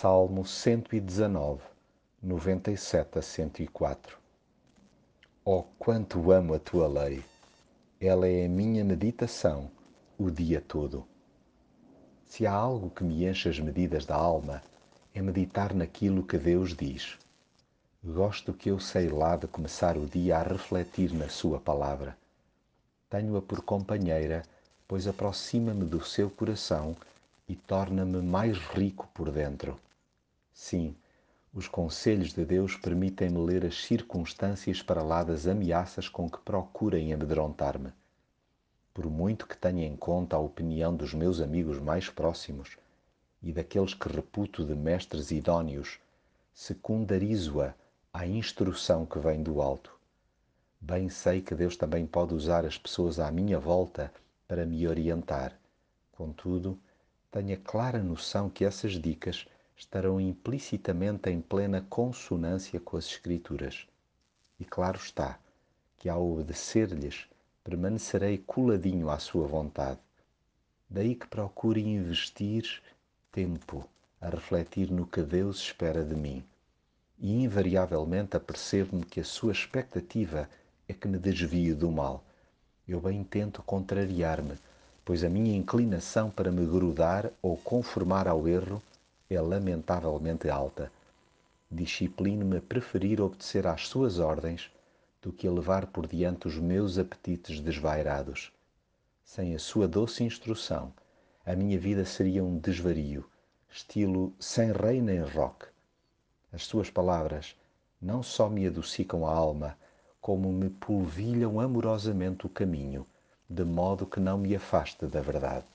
Salmo 119, 97 a 104 Oh, quanto amo a tua lei! Ela é a minha meditação o dia todo. Se há algo que me enche as medidas da alma, é meditar naquilo que Deus diz. Gosto que eu sei lá de começar o dia a refletir na Sua palavra. Tenho-a por companheira, pois aproxima-me do seu coração e torna-me mais rico por dentro. Sim, os conselhos de Deus permitem-me ler as circunstâncias para lá das ameaças com que procurem amedrontar-me. Por muito que tenha em conta a opinião dos meus amigos mais próximos e daqueles que reputo de mestres idôneos, secundarizo-a à instrução que vem do alto. Bem sei que Deus também pode usar as pessoas à minha volta para me orientar. Contudo, tenha clara noção que essas dicas estarão implicitamente em plena consonância com as Escrituras. E claro está que, ao obedecer-lhes, permanecerei coladinho à sua vontade. Daí que procure investir tempo a refletir no que Deus espera de mim. E invariavelmente apercebo-me que a sua expectativa é que me desvie do mal. Eu bem tento contrariar-me pois a minha inclinação para me grudar ou conformar ao erro é lamentavelmente alta. Disciplino-me a preferir obedecer às suas ordens do que a levar por diante os meus apetites desvairados. Sem a sua doce instrução, a minha vida seria um desvario, estilo sem rei nem rock. As suas palavras não só me adocicam a alma, como me polvilham amorosamente o caminho de modo que não me afaste da verdade.